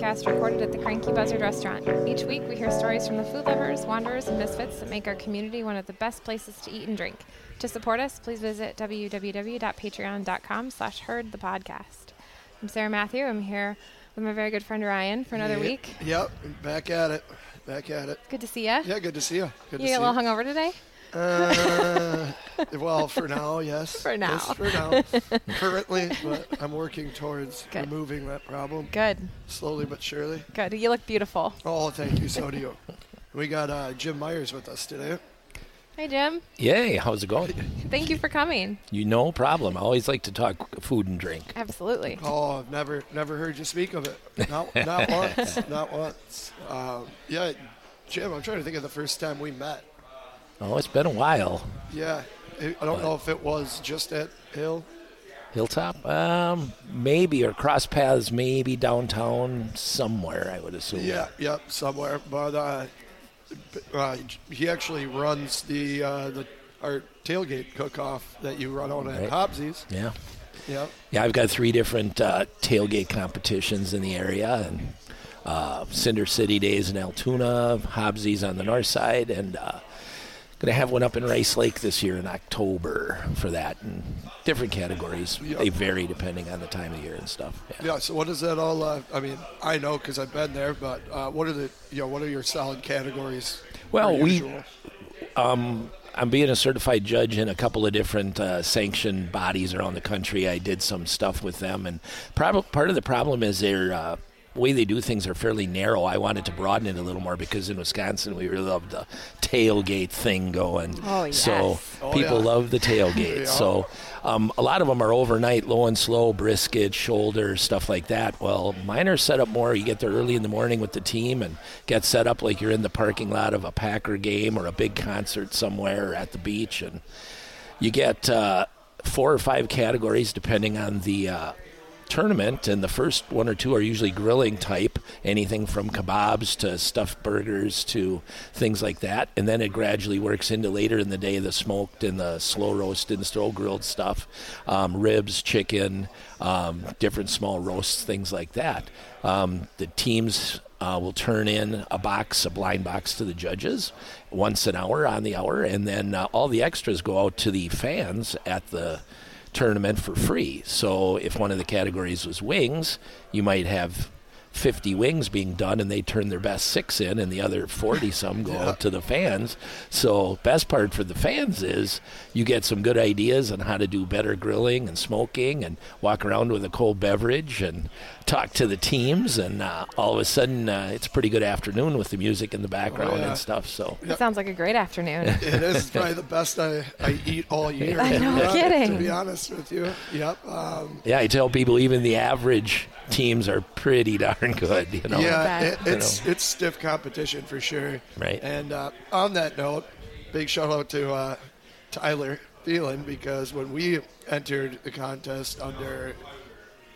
podcast recorded at the Cranky Buzzard restaurant. Each week, we hear stories from the food lovers, wanderers, and misfits that make our community one of the best places to eat and drink. To support us, please visit www.patreon.com slash herd the podcast. I'm Sarah Matthew. I'm here with my very good friend Ryan for another Yeah, week. Yep, back at it. Back at it. Good to see you. Yeah, good to see you. Good You to get a little hungover today? Uh, well, for now, yes. For now. Yes, for now. Currently, but I'm working towards Good. removing that problem Good. slowly but surely. Good. You look beautiful. Oh, thank you. So do you. We got uh, Jim Myers with us today. Hey, Jim. Yay, how's it going? Thank you for coming. You no problem. I always like to talk food and drink. Absolutely. Oh, I've never never heard you speak of it. Not not once. Not once. Um, yeah, Jim. I'm trying to think of the first time we met. Oh, it's been a while. Yeah, I I don't know if it was just at Hill. Hilltop? Um, maybe or cross paths, maybe downtown somewhere. I would assume. Yeah, yep, somewhere. But uh, uh, he actually runs the uh, the our tailgate cook-off that you run on at Right. Hobbsy's. Yeah. Yep. Yeah, I've got three different uh, tailgate competitions in the area, and uh, Cinder City Days in Altoona, Hobbsy's on the north side, and uh, going to have one up in Rice Lake this year in October for that. And different categories. Yeah. They vary depending on the time of year and stuff. Yeah. Yeah. So what is that all? Uh, I mean, I know because I've been there, but uh, what are the you know what are your solid categories? Well, we- usual? I'm being a certified judge in a couple of different uh, sanctioned bodies around the country. I did some stuff with them, and prob- part of the problem is their uh, way they do things are fairly narrow. I wanted to broaden it a little more because in Wisconsin we really love the tailgate thing going. Oh, So yes. Oh, people yeah. love the tailgate. Yeah. So um, a lot of them are overnight, low and slow, brisket, shoulder, stuff like that. Well, mine are set up more. You get there early in the morning with the team and get set up like you're in the parking lot of a Packer game or a big concert somewhere at the beach, and you get uh, four or five categories depending on the. Uh, tournament and the first one or two are usually grilling type anything from kebabs to stuffed burgers to things like that. And then it gradually works into later in the day the smoked and the slow roasted and slow grilled stuff um, ribs chicken um, different small roasts things like that. Um, the teams uh, will turn in a box, a blind box to the judges once an hour on the hour, and then uh, all the extras go out to the fans at the tournament for free. So if one of the categories was wings, you might have 50 wings being done and they turn their best six in and the other 40 some go out to the fans. So best part for the fans is you get some good ideas on how to do better grilling and smoking and walk around with a cold beverage and talk to the teams and uh, all of a sudden uh, it's a pretty good afternoon with the music in the background yeah. and stuff. So It sounds like a great afternoon. It is probably the best I, I eat all year. I know, to be kidding. To be honest with you. Yep. Um, yeah, I tell people even the average teams are pretty darn good. You know. yeah, it, it's it's stiff competition for sure. Right. And uh, on that note, big shout out to uh, Tyler Phelan because when we entered the contest under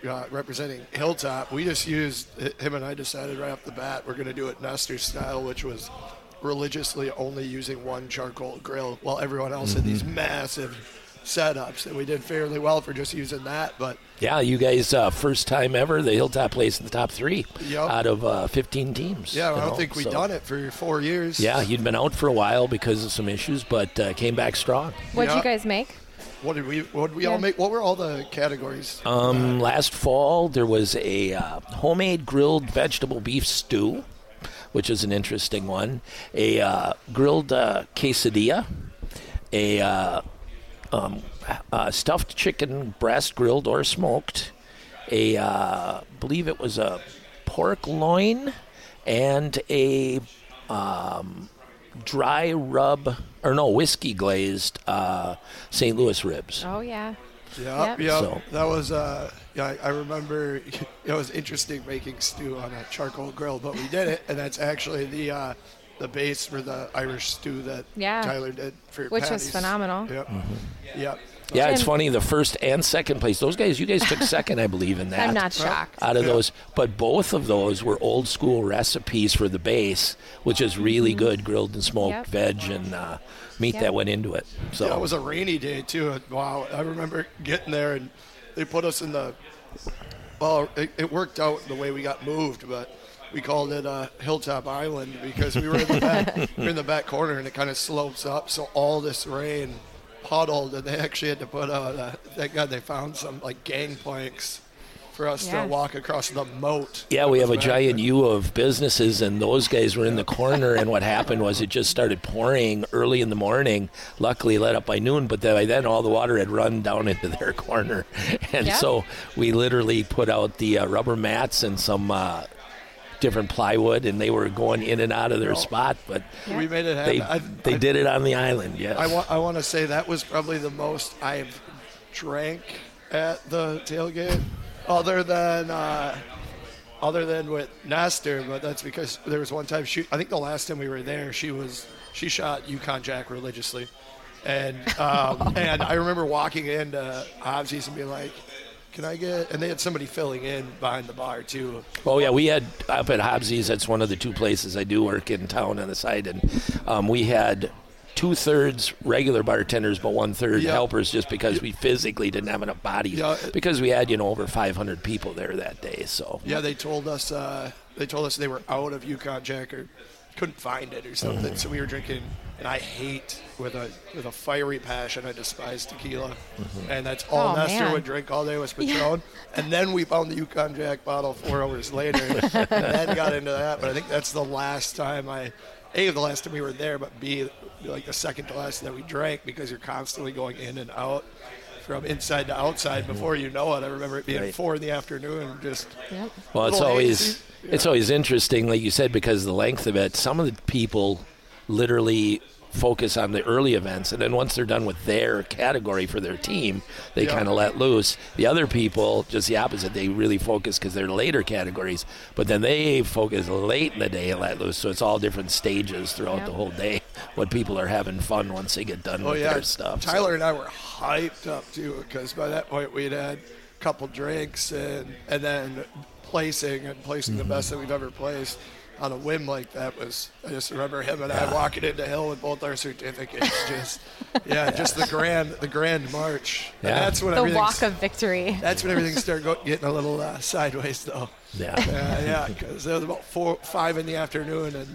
uh, representing Hilltop, we just used him and I decided right off the bat we're going to do it Nestor style, which was religiously only using one charcoal grill, while everyone else had these massive setups, and we did fairly well for just using that. But Yeah, you guys, uh, first time ever, the Hilltop placed in the top three Yep. out of uh, 15 teams. yeah, you I don't know, think we've so- done it for four years. Yeah, you'd been out for a while because of some issues, but uh, came back strong. What'd Yeah. you guys make? What did we? What did we Yeah. all make? What were all the categories? Um, last fall, there was a uh, homemade grilled vegetable beef stew, which is an interesting one. A uh, grilled uh, quesadilla, a uh, um, uh, stuffed chicken breast, grilled or smoked. A, uh, believe it was a pork loin, and a um, dry rub or no whiskey glazed uh, St. Louis ribs. Oh, yeah. Yeah, Yep. yeah. So- That was. Uh, yeah, I I remember. It was interesting making stew on a charcoal grill, but we did it, and that's actually the uh, the base for the Irish stew that Yeah. Tyler did for Which was phenomenal. Yep. Yep. Yeah, it's funny. The first and second place, those guys, you guys took second, I believe, in that. I'm not shocked. Out of Yeah. those, but both of those were old school recipes for the base, which is really good grilled and smoked Yep. veg and uh, meat Yep. that went into it. So Yeah, it was a rainy day too. Wow, I remember getting there and they put us in the well, it, it worked out the way we got moved, but we called it uh, Hilltop Island because we were in the back, we were in the back corner, and it kind of slopes up. So all this rain puddled, and they actually had to put out. Uh, thank God they found some like gangplanks for us Yeah. to walk across the moat. Yeah, we have a giant there. U of businesses, and those guys were in the corner. And what happened was it just started pouring early in the morning. Luckily, let up by noon, but then, by then all the water had run down into their corner, and Yeah. so we literally put out the uh, rubber mats and some uh, different plywood, and they were going in and out of their spot. But We made it they happen. I- they I- did it on the island. Yes. I want I want to say that was probably the most I've drank at the tailgate, other than uh, other than with Nestor. But that's because there was one time she. I think the last time we were there, she was she shot Yukon Jack religiously, and um, and I remember walking into Hobbsies and being like. Can I get? And they had somebody filling in behind the bar too. Oh yeah, we had up at Hobbsy's. That's one of the two places I do work in town on the side, and um, we had two thirds regular bartenders, but one third Yeah. helpers, just because we physically didn't have enough bodies. Yeah. Because we had you know over 500 people there that day. So Yeah, they told us uh, they told us they were out of Yukon Jack or couldn't find it or something. So we were drinking, and I hate with a with a fiery passion. I despise tequila, Mm-hmm. and that's all Oh, Nestor man. would drink all day was Patron. And then we found the Yukon Jack bottle four hours later, and then got into that. But I think that's the last time I. A, the last time we were there, but B, like the second to last that we drank because you're constantly going in and out from inside to outside. Mm-hmm. Before you know it, I remember it being Right. four in the afternoon, just Yep. well, it's always hazy. it's always interesting, like you said, because of the length of it. Some of the people literally focus on the early events, and then once they're done with their category for their team, they Yeah. kind of let loose. The other people, just the opposite, they really focus because they're later categories, but then they focus late in the day and let loose. So it's all different stages throughout Yeah. the whole day. What people are having fun once they get done Oh with yeah, their stuff. so- Tyler and I were hyped up too because by that point we'd had a couple drinks and and then placing and placing the mm-hmm. best that we've ever placed on a whim like that was. I just remember him and I walking into Hill with both our certificates. Just yeah, just the grand the grand march. And Yeah. that's when The everything. walk of victory. That's when everything started go, getting a little uh, sideways though. yeah. Uh, yeah, because it was about four five in the afternoon and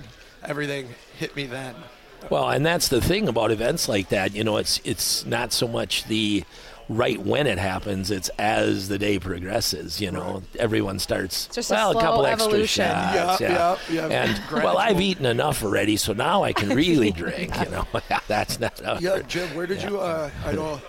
everything hit me then. Well, and that's the thing about events like that. You know, it's it's not so much the right when it happens; it's as the day progresses. You know, everyone starts Just a well, couple evolution. extra shots. Yeah, yeah, yeah. And Gradual. well, I've eaten enough already, so now I can really drink. You know, that's not. how- Yeah, Jim, where did you? Uh, I know,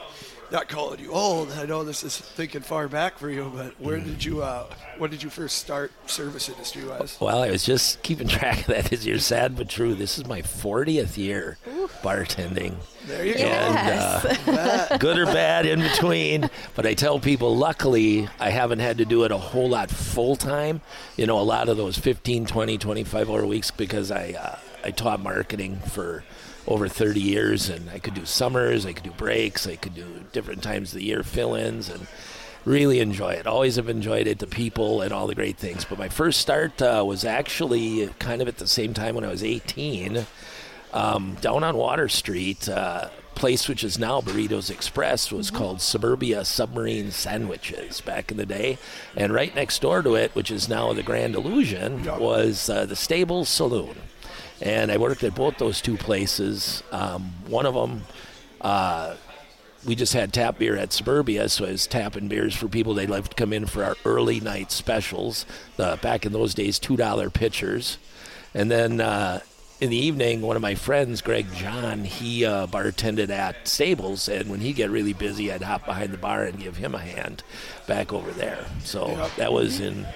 not calling you old. I know this is thinking far back for you, but where did you? Uh, when did you first start service industry wise? Well, I was just keeping track of that. As you're sad but true. This is my 40th year bartending. There you go. And uh, good or bad in between. But I tell people, luckily, I haven't had to do it a whole lot full time. You know, a lot of those 15, 20, 25 hour weeks because I uh, I taught marketing for over 30 years, and I could do summers, I could do breaks, I could do different times of the year fill-ins, and really enjoy it. Always have enjoyed it, the people and all the great things. But my first start uh, was actually kind of at the same time when I was 18 um, down on Water Street, uh, place which is now Burritos Express was called Suburbia Submarine Sandwiches back in the day, and right next door to it, which is now the Grand Illusion, Yeah. was uh, the Stable Saloon, and I worked at both those two places. Um, one of them. Uh, we just had tap beer at Suburbia, so I was tapping beers for people. They'd like to come in for our early night specials. The, back in those days, two dollar pitchers, and then uh, in the evening, one of my friends, Greg John, he uh, bartended at Stables, and when he'd get really busy, I'd hop behind the bar and give him a hand back over there. So Yep. that was in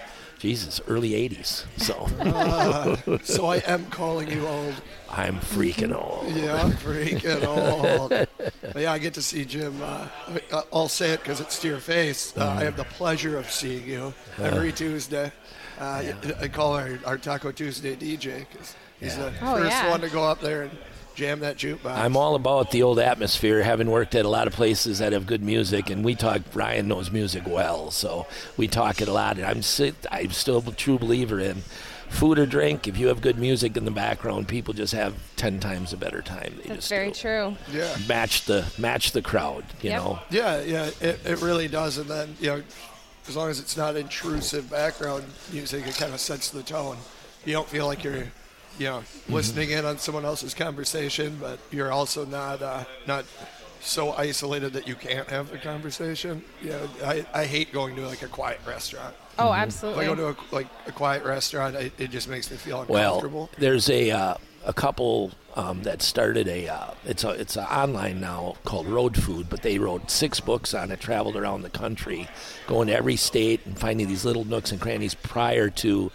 Jesus early '80s. So so I am calling you old. I'm freaking old. Yeah, I'm freaking old. But yeah, I get to see Jim. Uh, I- I'll say it because it's to your face. Uh, I have the pleasure of seeing you every Tuesday. Uh, I call our, our Taco Tuesday DJ because he's Yeah. the Oh, first yeah. one to go up there and jam that jukebox. I'm all about the old atmosphere, having worked at a lot of places that have good music, and we talk. Ryan knows music well, so we talk it a lot. And I'm I'm still a true believer in food or drink. If you have good music in the background, people just have ten times a better time. They That's just very do. true. yeah. Match the match the crowd, you Yep. know. Yeah, yeah, it, it really does. And then, you know, as long as it's not intrusive background music, it kind of sets the tone. You don't feel like you're, you know, listening in on someone else's conversation, but you're also not uh, not so isolated that you can't have the conversation. Yeah, I, I hate going to like a quiet restaurant. Oh, absolutely. If I go to a, like a quiet restaurant, I, it just makes me feel uncomfortable. Well, uncomfortable. there's a uh, a couple um, that started a uh, it's a it's a online now called Road Food, but they wrote six books on it, traveled around the country, going to every state and finding these little nooks and crannies prior to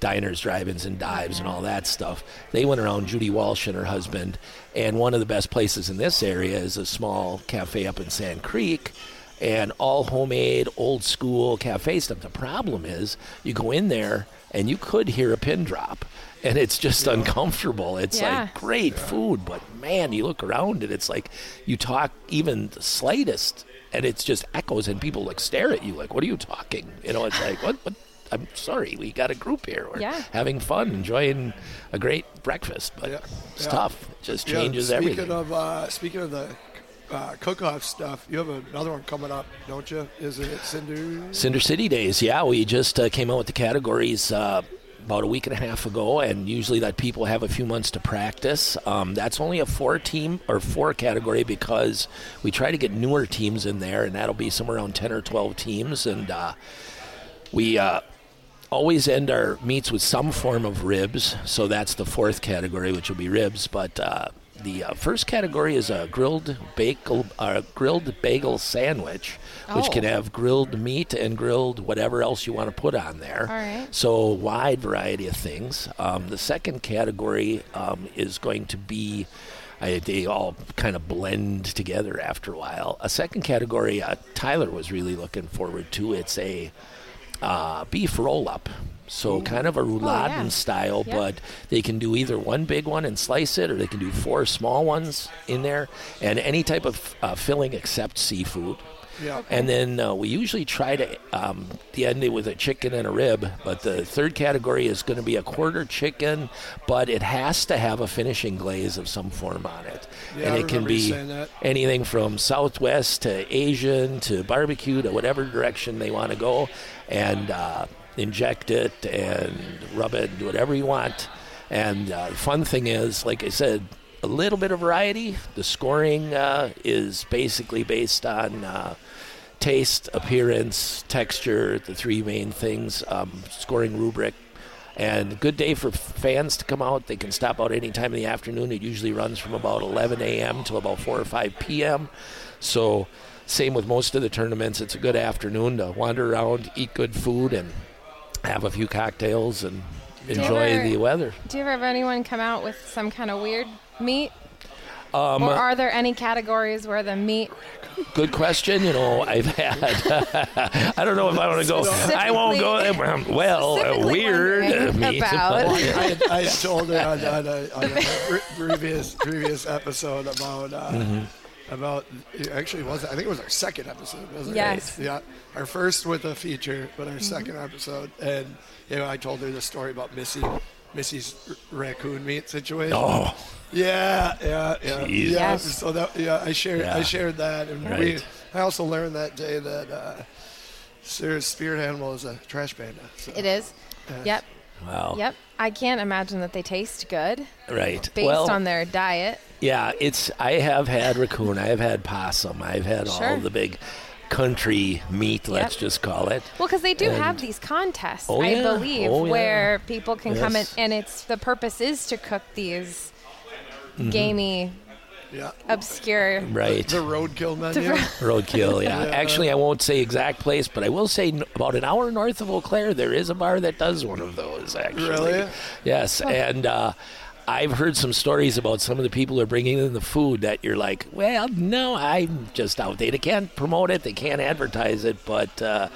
diners, drive-ins, and dives and all that stuff. They went around Judy Walsh and her husband, and one of the best places in this area is a small cafe up in Sand Creek and all homemade, old school cafe stuff. The problem is, you go in there and you could hear a pin drop, and it's just uncomfortable. It's Yeah. like great food, but man, you look around and it's like you talk even the slightest, and it's just echoes, and people like stare at you like, "What are you talking?" You know, it's like, "What? What?" I'm sorry, we got a group here. We're Yeah. having fun, enjoying a great breakfast, but Yeah. it's Yeah. tough. It just Yeah, changes speaking everything. of uh, speaking of the uh, cook-off stuff, you have another one coming up, don't you? Is it Cinder? Cinder City Days, yeah, we just uh, came out with the categories uh, about a week and a half ago, and usually that people have a few months to practice. Um, that's only a four team or four category because we try to get newer teams in there, and that'll be somewhere around ten or twelve teams, and uh, we. Uh, Always end our meets with some form of ribs, so that's the fourth category, which will be ribs. But uh, the uh, first category is a grilled bagel, uh, grilled bagel sandwich, which Oh. can have grilled meat and grilled whatever else you want to put on there. All right. So wide variety of things. Um, the second category um, is going to be. I, they all kind of blend together after a while. A second category, uh, Tyler was really looking forward to. It's a uh, beef roll up. So kind of a rouladen yeah. style, Yeah. but they can do either one big one and slice it, or they can do four small ones in there, and any type of uh, filling except seafood. Yeah. And then uh, we usually try to um, end it with a chicken and a rib. But the third category is going to be a quarter chicken, but it has to have a finishing glaze of some form on it. Yeah, and it can be anything from Southwest to Asian to barbecue to whatever direction they want to go, and uh, inject it and rub it, do whatever you want. And uh, the fun thing is, like I said, a little bit of variety. The scoring uh, is basically based on uh, taste, appearance, texture, the three main things, um, scoring rubric. And good day for fans to come out. They can stop out any time in the afternoon. It usually runs from about 11 a.m. till about 4 or 5 p.m. So, same with most of the tournaments. It's a good afternoon to wander around, eat good food, and have a few cocktails and enjoy ever- the weather. Do you ever have anyone come out with some kind of weird meat? Um, or are there any categories where the meat Good question. You know, I've had. I don't know if I want to go. I won't go. um, Well, uh, weird meat. about- I, I told her on, on, a, on a previous previous episode about uh, Mm-hmm. About actually it was I think it was our second episode. Wasn't Yes. It? Yeah. Our first with a feature, but our second episode, and you know I told her the story about Missy. Missy's r- raccoon meat situation. Oh, Yeah, yeah, yeah. Jeez. Yeah, Yes. so that yeah, I shared I shared that, and we. I also learned that day that uh, Sarah's spirit animal is a trash panda. So, it is? Yep. wow. Yep. I can't imagine that they taste good Right. based well, on their diet. Yeah. It's. I have had raccoon. I have had possum. I've had all the big country meat. Let's Yep. just call it. Well, because they do And- have these contests, Oh, I yeah. believe, Oh, yeah. where people can come in, and it's the purpose is to cook these Mm-hmm. gamey, Yeah. obscure. Right. The roadkill menu. Roadkill, yeah. Yeah. Actually, I won't say exact place, but I will say n- about an hour north of Eau Claire, there is a bar that does one of those, actually. Really? Yes. And uh, I've heard some stories about some of the people who are bringing in the food that you're like, well, no, I'm just out. They, they can't promote it, they can't advertise it, but uh,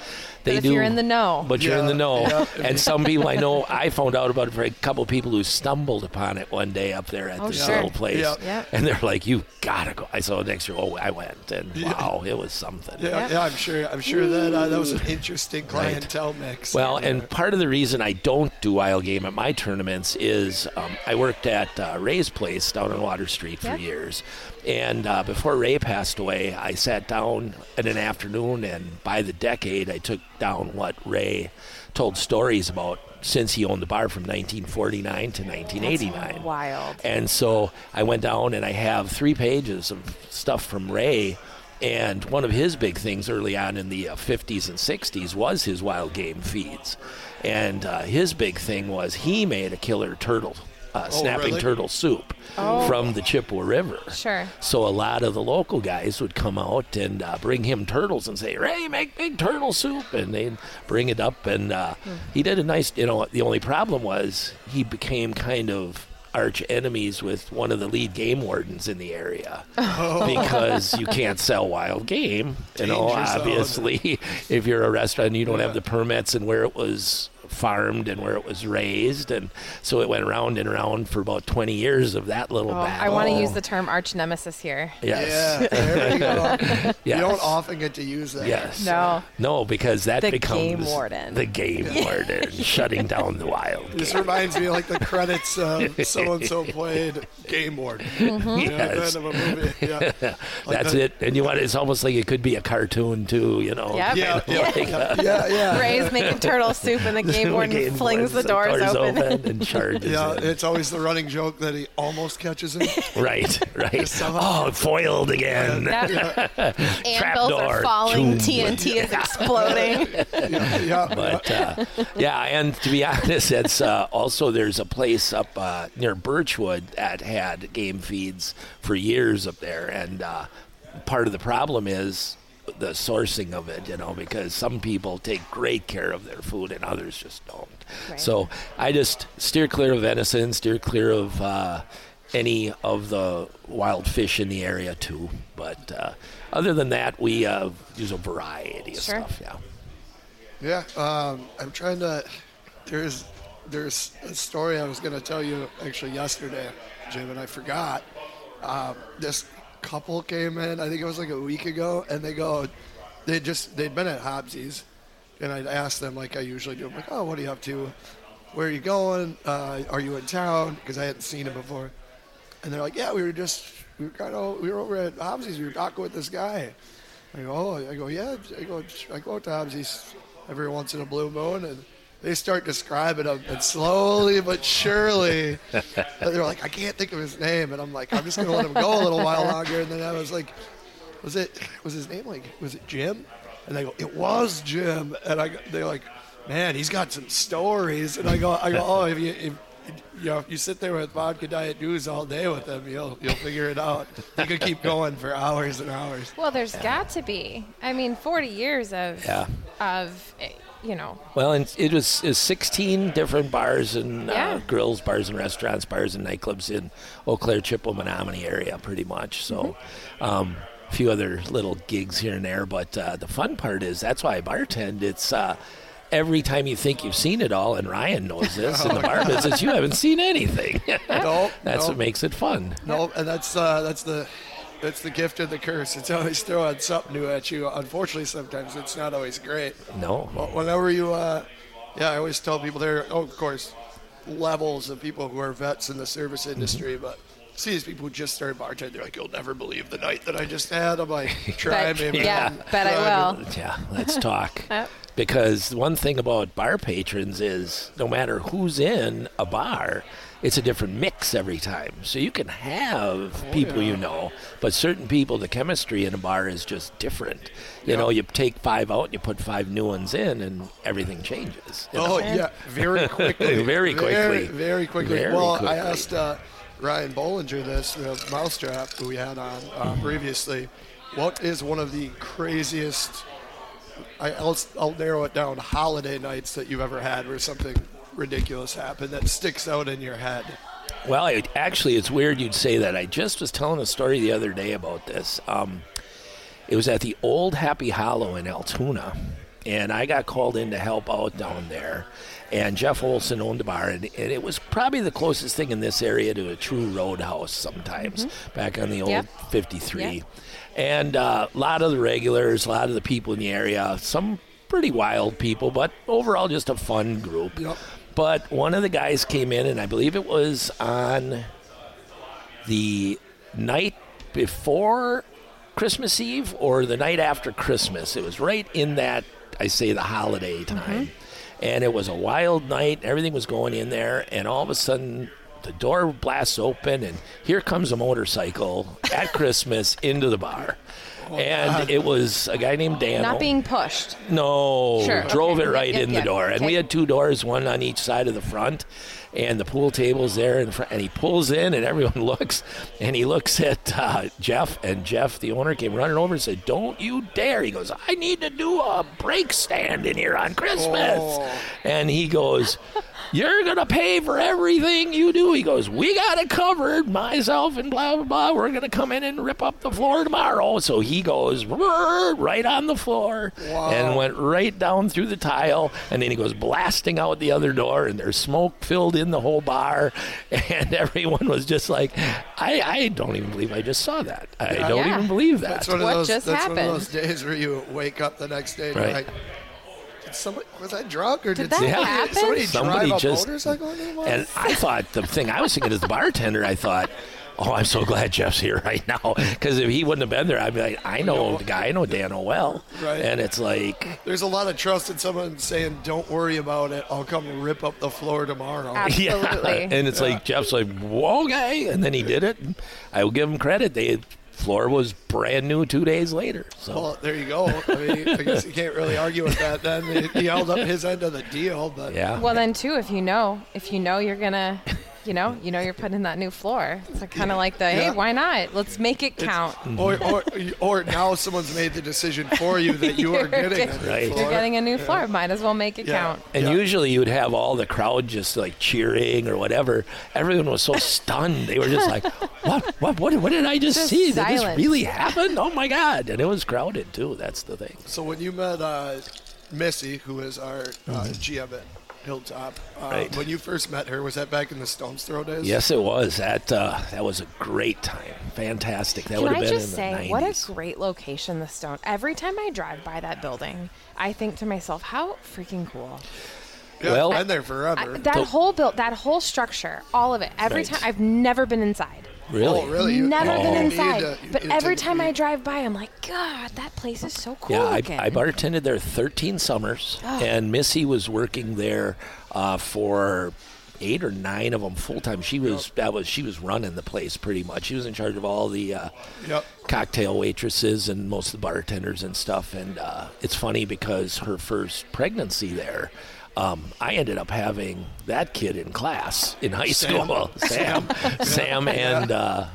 they if do. you're in the know. But you're in the know. yeah. And some people I know, I found out about it for a couple of people who stumbled upon it one day up there at Oh, this sure. little place. Yeah. And they're like, you gotta go. I saw it next year. Oh, I went. And Yeah. wow, it was something. Yeah, Yep. yeah, I'm sure. I'm sure that uh, that was an interesting clientele mix. Well, and part of the reason I don't do wild game at my tournaments is um, I worked at uh, Ray's place down on Water Street for Yep. years. And uh, before Ray passed away, I sat down in an afternoon, and by the decade, I took down what Ray told stories about since he owned the bar from 1949 to 1989. wild. And so I went down and I have three pages of stuff from Ray. And one of his big things early on in the uh, 50s and 60s was his wild game feeds. And uh, his big thing was he made a killer turtle, uh, snapping really? turtle soup from the Chippewa River. Sure. So a lot of the local guys would come out and uh, bring him turtles and say, "Ray, make big turtle soup," and they'd bring it up. And uh, he did a nice. You know, the only problem was he became kind of arch enemies with one of the lead game wardens in the area because you can't sell wild game. You know, Danger zone. obviously, if you're a restaurant, and you don't have the permits and where it was farmed and where it was raised and so it went around and around for about 20 years of that little Oh, I want to use the term arch nemesis here. yes Yeah, there you go. Yes. You don't often get to use that. Yes. No. No, because that The becomes game warden. The game warden shutting down the wild. This reminds me of like the credits of so and so played Game Warden. You know, Yes. kind of a movie. Yeah. Like That's that- it. And you want it's almost like it could be a cartoon too, you know. Yep. Yeah, yeah, Like, uh, yeah, yeah. Ray's making turtle soup, in the game warden game flings the wardens, doors, open. and charges. Yeah, in. it's always the running joke that he almost catches him. right, right. Oh, foiled again. Yep. Anvils are falling. Boom. TNT is exploding. Yeah, yeah. But uh, yeah, and to be honest, it's uh, also there's a place up uh, near Birchwood that had game feeds for years up there, and uh, part of the problem is the sourcing of it, you know, because some people take great care of their food and others just don't. Right. So I just steer clear of venison, steer clear of. Uh, any of the wild fish in the area too, but uh, other than that, we uh, use a variety of Sure. stuff. Yeah. Yeah, um, I'm trying to. There's there's a story I was going to tell you actually yesterday, Jim, and I forgot. Um, this couple came in. I think it was like a week ago, and they go, they just they'd been at Hobbsy's, and I'd ask them like I usually do. I'm like, oh, what are you up to? Where are you going? Uh, are you in town? Because I hadn't seen him before. And they're like, yeah, we were just we were kind of we were over at Hobbsy's. We were talking with this guy. I go, oh, I go, yeah. I go, I go to Hobbsy's every once in a blue moon, and they start describing him, and slowly but surely, they're like, I can't think of his name, and I'm like, I'm just gonna let him go a little while longer, and then I was like, was it was his name like was it Jim? And they go, it was Jim, and I go- they're like, man, he's got some stories, and I go, I go, oh, if you if you know, if you sit there with vodka diet news all day with them, you'll you'll figure it out. You could keep going for hours and hours. Well, there's got to be. I mean, 40 years of Yeah. of you know. Well, and it was, it was 16 different bars and Yeah. uh, grills, bars and restaurants, bars and nightclubs in Eau Claire, Chippewa, Menomonie area, pretty much. So, um, a few other little gigs here and there. But uh, the fun part is that's why I bartend. It's uh, every time you think you've seen it all, and Ryan knows this in the bar business, you haven't seen anything. No, that's no. what makes it fun. No, and that's uh, that's the that's the gift and the curse. It's always throwing something new at you. Unfortunately, sometimes it's not always great. No. But whenever you, uh, yeah, I always tell people there. Oh, of course, levels of people who are vets in the service industry, but. See these people who just started bartending. They're like, "You'll never believe the night that I just had." I'm like, "Try Bet- me, man. yeah, bet I will. Yeah, let's talk. Yep. because one thing about bar patrons is no matter who's in a bar, it's a different mix every time. So you can have people you know, but certain people, the chemistry in a bar is just different. You Yeah. know, you take five out and you put five new ones in, and everything changes. Oh know? yeah, very quickly. Very quickly. Very, very quickly. Very well, I asked uh, Ryan Bollinger this, the mousetrap who we had on uh, previously. What is one of the craziest? I, I'll, I'll narrow it down. Holiday nights that you've ever had where something ridiculous happened that sticks out in your head. Well, it, actually, it's weird you'd say that. I just was telling a story the other day about this. Um, it was at the old Happy Hollow in Altoona, and I got called in to help out down there. And Jeff Olson owned the bar, and, and it was probably the closest thing in this area to a true roadhouse sometimes, back on the old Yep. 53. Yep. And uh, a lot of the regulars, a lot of the people in the area, some pretty wild people, but overall just a fun group. Yep. But one of the guys came in, and I believe it was on the night before Christmas Eve or the night after Christmas. It was right in that, I say, the holiday time. Mm-hmm. And it was a wild night. Everything was going in there. And all of a sudden, the door blasts open, and here comes a motorcycle at Christmas into the bar. And it was a guy named Dan. Not being pushed. No, Sure, drove okay. it right Yep, in yep, the door, and we had two doors, one on each side of the front, and the pool table's there in front. And he pulls in, and everyone looks, and he looks at uh, Jeff, and Jeff, the owner, came running over and said, "Don't you dare!" He goes, "I need to do a brake stand in here on Christmas," Oh. and he goes. You're gonna pay for everything you do. He goes, We got it covered, myself and blah blah blah. We're gonna come in and rip up the floor tomorrow. So he goes right on the floor Wow. and went right down through the tile, and then he goes blasting out the other door, and there's smoke filled in the whole bar, and everyone was just like, I, I don't even believe I just saw that. I don't Yeah. even believe that. That's one What those. just that's one happened? of those days where you wake up the next day and Right. you're like, did somebody was I drunk or did, that somebody, happen? somebody, Somebody drive just- a motorcycle into? And I thought the thing I was thinking as the bartender, I thought, oh, I'm so glad Jeff's here right now because if he wouldn't have been there, I'd be like, I know the guy, I know Dan well, Right. and it's like. There's a lot of trust in someone saying, "Don't worry about it. I'll come rip up the floor tomorrow." Absolutely. Yeah, and it's like Jeff's like, "Whoa, okay," and then he did it. I will give him credit. The floor was brand new two days later. So Well, there you go. I mean, I guess you can't really argue with that. Then he held up his end of the deal, but yeah, Well, then too, if you know, if you know you're gonna, you know, you know you're putting in that new floor. It's like, kind of like the, hey, Yeah. why not? Let's make it count. or, or or now someone's made the decision for you that you are You're getting get- a new Right. floor. You're getting a new floor. Might as well make it Yeah. count. And Yeah. usually you would have all the crowd just like cheering or whatever. Everyone was so stunned. They were just like, "What? What? What? What did I just, Just see? Did this really happen? Oh my god!" And it was crowded too. That's the thing. So when you met uh, Missy, who is our uh, GM at Hilltop, uh. Right. when you first met her, was that back in the Stones Throw days? Yes, it was. That uh, that was a great time. Fantastic. That Can would have I been just in the 90s. what a great location, the Stone. Every time I drive by that building, I think to myself, how freaking cool. Yeah, Well- been there forever. I, that The- whole build, that whole structure, all of it. Every Right. time, I've never been inside. Really? Oh, really? Never Oh. been inside. to- but every time I drive by, I'm like, God, that place is so cool Yeah, I. I bartended there 13 summers, and Missy was working there uh, for eight or nine of them full time. She was that was she was running the place pretty much. She was in charge of all the uh, Yep. cocktail waitresses and most of the bartenders and stuff. And uh, it's funny because her first pregnancy there. Um, I ended up having that kid in class in high Sam. school, Sam, Sam, and uh,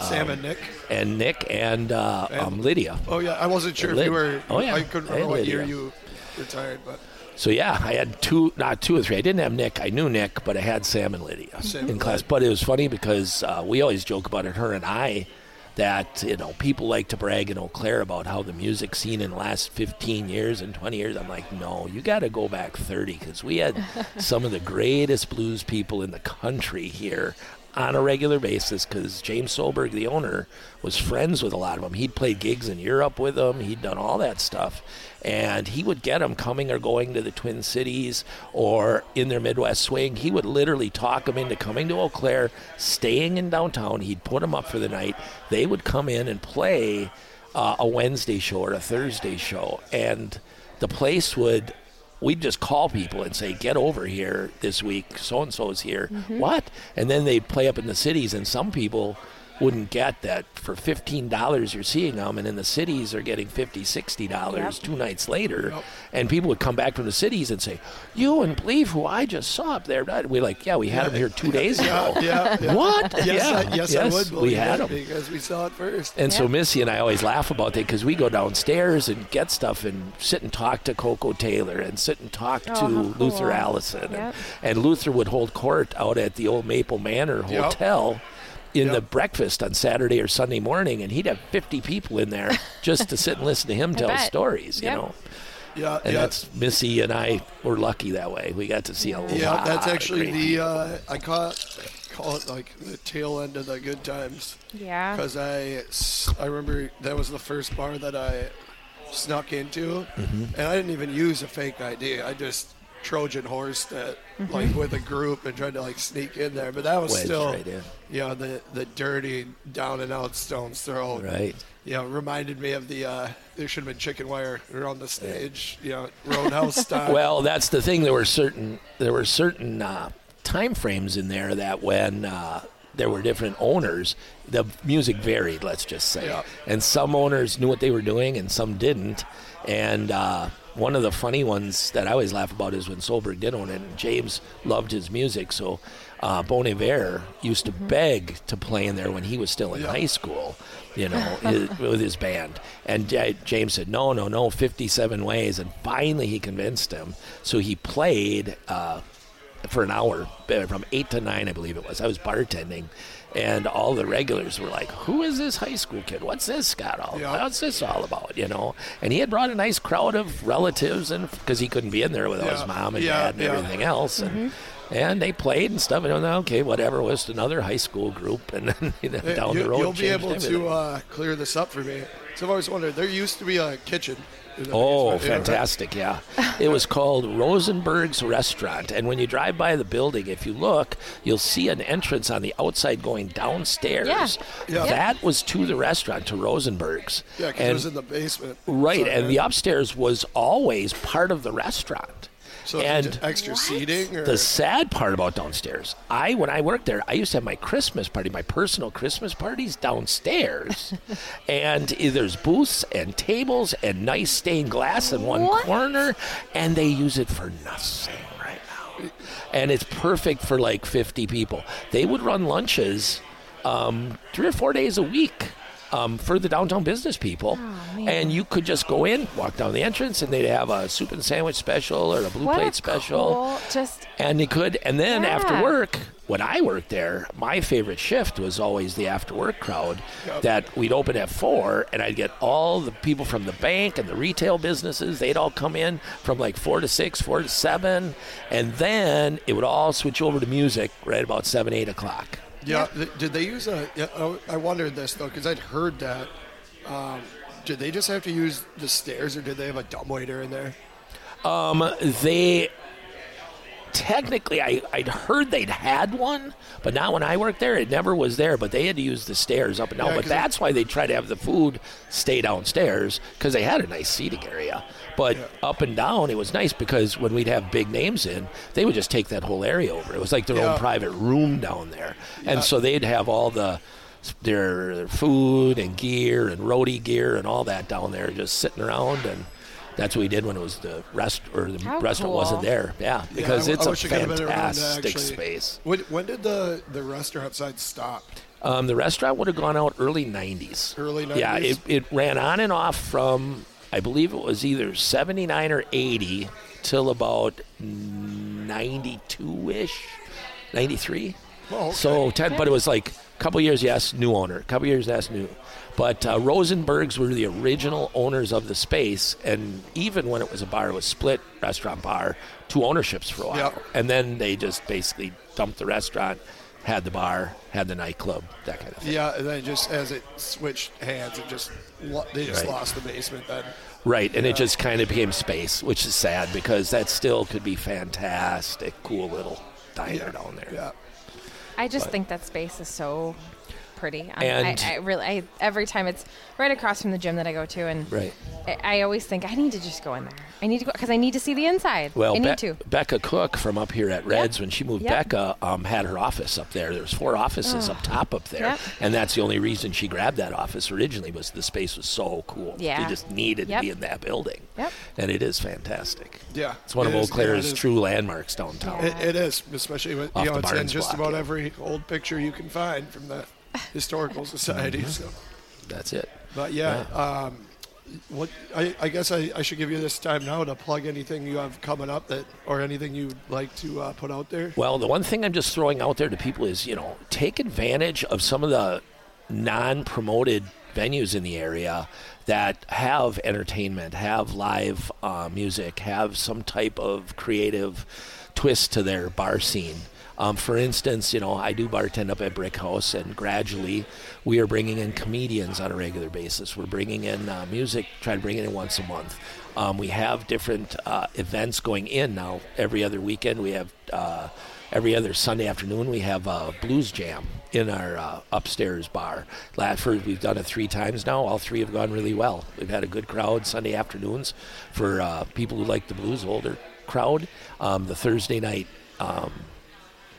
Sam and Nick. and Nick and, uh, um, Lydia. Oh yeah, I wasn't sure if Lyd- you were. Oh, yeah. I couldn't remember what year you retired, but So yeah, I had two, not two or three. I didn't have Nick. I knew Nick, but I had Sam and Lydia Sam in class. But it was funny because uh, we always joke about it, her and I, that you know people like to brag in Eau Claire about how the music scene in the last 15 years and 20 years. I'm like, no, you got to go back 30 because we had some of the greatest blues people in the country here on a regular basis because James Solberg, the owner, was friends with a lot of them. He'd played gigs in Europe with them. He'd done all that stuff. And he would get them coming or going to the Twin Cities or in their Midwest swing. He would literally talk them into coming to Eau Claire, staying in downtown. He'd put them up for the night. They would come in and play uh, a Wednesday show or a Thursday show. And the place would we'd just call people and say, "Get over here this week. So and so is here." Mm-hmm. What? And then they'd play up in the cities, and some people wouldn't get that for fifteen dollars. You're seeing them, and in the cities are getting 50 60 dollars Yep. two nights later. Yep. And people would come back from the cities and say, "You wouldn't believe who I just saw up there." We're like, "Yeah, we had him here two days ago." yeah, yeah, yeah. What? Yes, yeah. I, yes, I would we had it him. because we saw it first. And so Missy and I always laugh about that because we go downstairs and get stuff and sit and talk to Koko Taylor and sit and talk Oh, to how Luther. Allison. And, Yep. and Luther would hold court out at the old Maple Manor Yep. Hotel in the breakfast on Saturday or Sunday morning, and he'd have 50 people in there just to sit and listen to him tell bet. stories, you Yep. know. yeah, And yeah. that's Missy and I were lucky that way. We got to see a lot. Yeah, that's of actually great the uh, I call it, call it like the tail end of the good times yeah. because I I remember that was the first bar that I snuck into, Mm-hmm. and I didn't even use a fake ID. I just Trojan horse that Mm-hmm. like with a group and tried to like sneak in there, but that was Wedged still, right in. you know, the the dirty down and out Stones throw. Right. You know, reminded me of the uh, there should have been chicken wire around the stage. You know, Roadhouse style. Well, that's the thing. There were certain there were certain uh, time frames in there that when uh, there were different owners, the music varied. Let's just say, Yeah. and some owners knew what they were doing, and some didn't. And uh, one of the funny ones that I always laugh about is when Solberg did own it. And James loved his music, so uh, Bon Iver used to beg to play in there when he was still in Yeah. high school. You know, his, with his band, and J- James said, "No, no, no, 57 ways." And finally, he convinced him. So he played uh, for an hour, uh, from eight to nine, I believe it was. I was bartending, and all the regulars were like, "Who is this high school kid? What's this got all? Yeah. What's this all about?" You know. And he had brought a nice crowd of relatives, and because he couldn't be in there with all his mom and Yeah, dad and yeah. everything else, and. And they played and stuff, and I was like, okay, whatever. It was another high school group, and then you know, Hey, down you, the road, You'll be able everything. to uh, clear this up for me. So I've always wondered. There used to be a kitchen. In the Oh, basement, you know, right? fantastic! Yeah, it was called Rosenberg's Restaurant, and when you drive by the building, if you look, you'll see an entrance on the outside going downstairs. Yeah. Yeah. That was to the restaurant, to Rosenberg's. Yeah, because it was in the basement. right, So, and the upstairs was always part of the restaurant. So and did extra seating. Or? the sad part about downstairs, I when I worked there, I used to have my Christmas party, my personal Christmas parties downstairs, and there's booths and tables and nice stained glass in one What? corner, and they use it for nothing right now, and it's perfect for like 50 people. They would run lunches um, three or four days a week. Um, for the downtown business people, Oh, and you could just go in, walk down the entrance, and they'd have a soup and sandwich special or a blue What plate a special. cool- just And you could, and then after work, when I worked there, my favorite shift was always the after work crowd. Yep. That we'd open at four, and I'd get all the people from the bank and the retail businesses. They'd all come in from like four to six, four to seven, and then it would all switch over to music right about seven, eight o'clock. Yeah. th- Did they use a? Yeah, oh, I wondered this though because I'd heard that. Um, did they just have to use the stairs, or did they have a dumbwaiter in there? Um, they technically, I, I'd heard they'd had one, but not when I worked there. It never was there, but they had to use the stairs up and down. Yeah, but that's why they try to have the food stay downstairs because they had a nice seating area. But up and down, it was nice because when we'd have big names in, they would just take that whole area over. It was like their Yeah. own private room down there, Yeah. and so they'd have all the their food and gear and roadie gear and all that down there just sitting around and that's what we did when it was the rest or the How restaurant cool. wasn't there. Yeah, because Yeah, I- it's I a wish I could have been around fantastic actually- space. When, when did the the restaurant side stop? Um, the restaurant would have gone out early '90s. Early Yeah, 90s? it, it ran on and off from I believe it was either '79 or '80 till about '92 ish, '93. Oh, okay. So ten, but it was like a couple years, yes, new owner. Couple years, yes, new. But uh, Rosenbergs were the original owners of the space, and even when it was a bar, it was split restaurant bar, two ownerships for a while, Yep. and then they just basically dumped the restaurant, had the bar, had the nightclub, that kind of thing. Yeah, and then just as it switched hands, it just lo- they just Right. lost the basement. Then Right, and it just kind of became space, which is sad because that still could be fantastic, cool little diner down there. yeah, I just think that space is so pretty. I, And- I, I really, I, every time it's right across from the gym that I go to, and Right. I, I always think I need to just go in there. I need to go because I need to see the inside. Well, I need Be- to. Becca Cook from up here at Reds, when she moved, Yep. Becca um, had her office up there. There's four offices up top up there, Yep. and that's the only reason she grabbed that office originally was the space was so cool. Yeah. you just needed Yep. to be in that building. Yep. and it is fantastic. yeah. It's one of It Eau is- yeah, Claire's it is. true landmarks downtown. Yeah. It, it is, especially with you know the it's in just block, about yeah. every old picture you can find from the historical society. Mm-hmm. So, That's it. but yeah, um, what I, I guess I, I should give you this time now to plug anything you have coming up that or anything you'd like to uh, put out there. Well, the one thing I'm just throwing out there to people is, you know, take advantage of some of the non-promoted venues in the area that have entertainment, have live uh, music, have some type of creative twist to their bar scene. Um, for instance, you know, I do bartend up at Brick House, and gradually we are bringing in comedians on a regular basis. We're bringing in uh, music, try to bring it in once a month. Um, we have different uh, events going in now. Every other weekend, we have uh, every other Sunday afternoon we have a blues jam in our uh, upstairs bar. Latford, we've done it three times now. All three have gone really well. We've had a good crowd Sunday afternoons for uh, people who like the blues, older crowd. Um, the Thursday night um,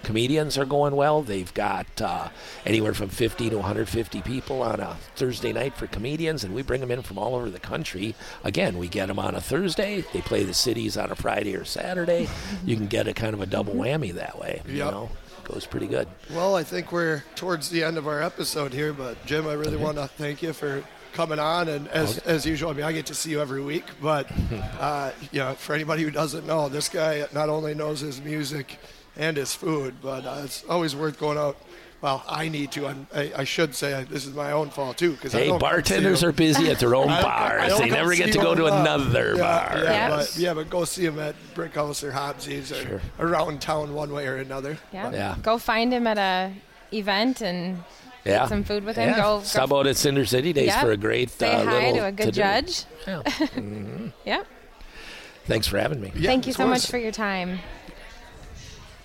comedians are going well. They've got uh, anywhere from 50 to 150 people on a Thursday night for comedians, and we bring them in from all over the country. Again, we get them on a Thursday. They play the cities on a Friday or Saturday. you can get a kind of a double whammy that way. You know, goes pretty good. Well, I think we're towards the end of our episode here, but Jim, I really want to thank you for coming on. And as, as usual, I mean, I get to see you every week, but uh, you know, for anybody who doesn't know, this guy not only knows his music and his food, but uh, it's always worth going out. Well, I need to. I'm, I, I should say uh, this is my own fault too, because Hey, bartenders are busy at their own I- I bars. don't They never get to go to a another yeah, bar. Yeah, Yes. but, yeah, but go see him at Brick House or Hobbsies or Sure. around town one way or another. Yeah. Yeah. Go find him at a event and Yeah. some food with him. Yeah. Go, Stop out at Cinder City Days Yep. for a great say uh, hi little to a good to-do. judge. Yeah. Yep. Thanks for having me. Yeah, Thank you of so much for your time.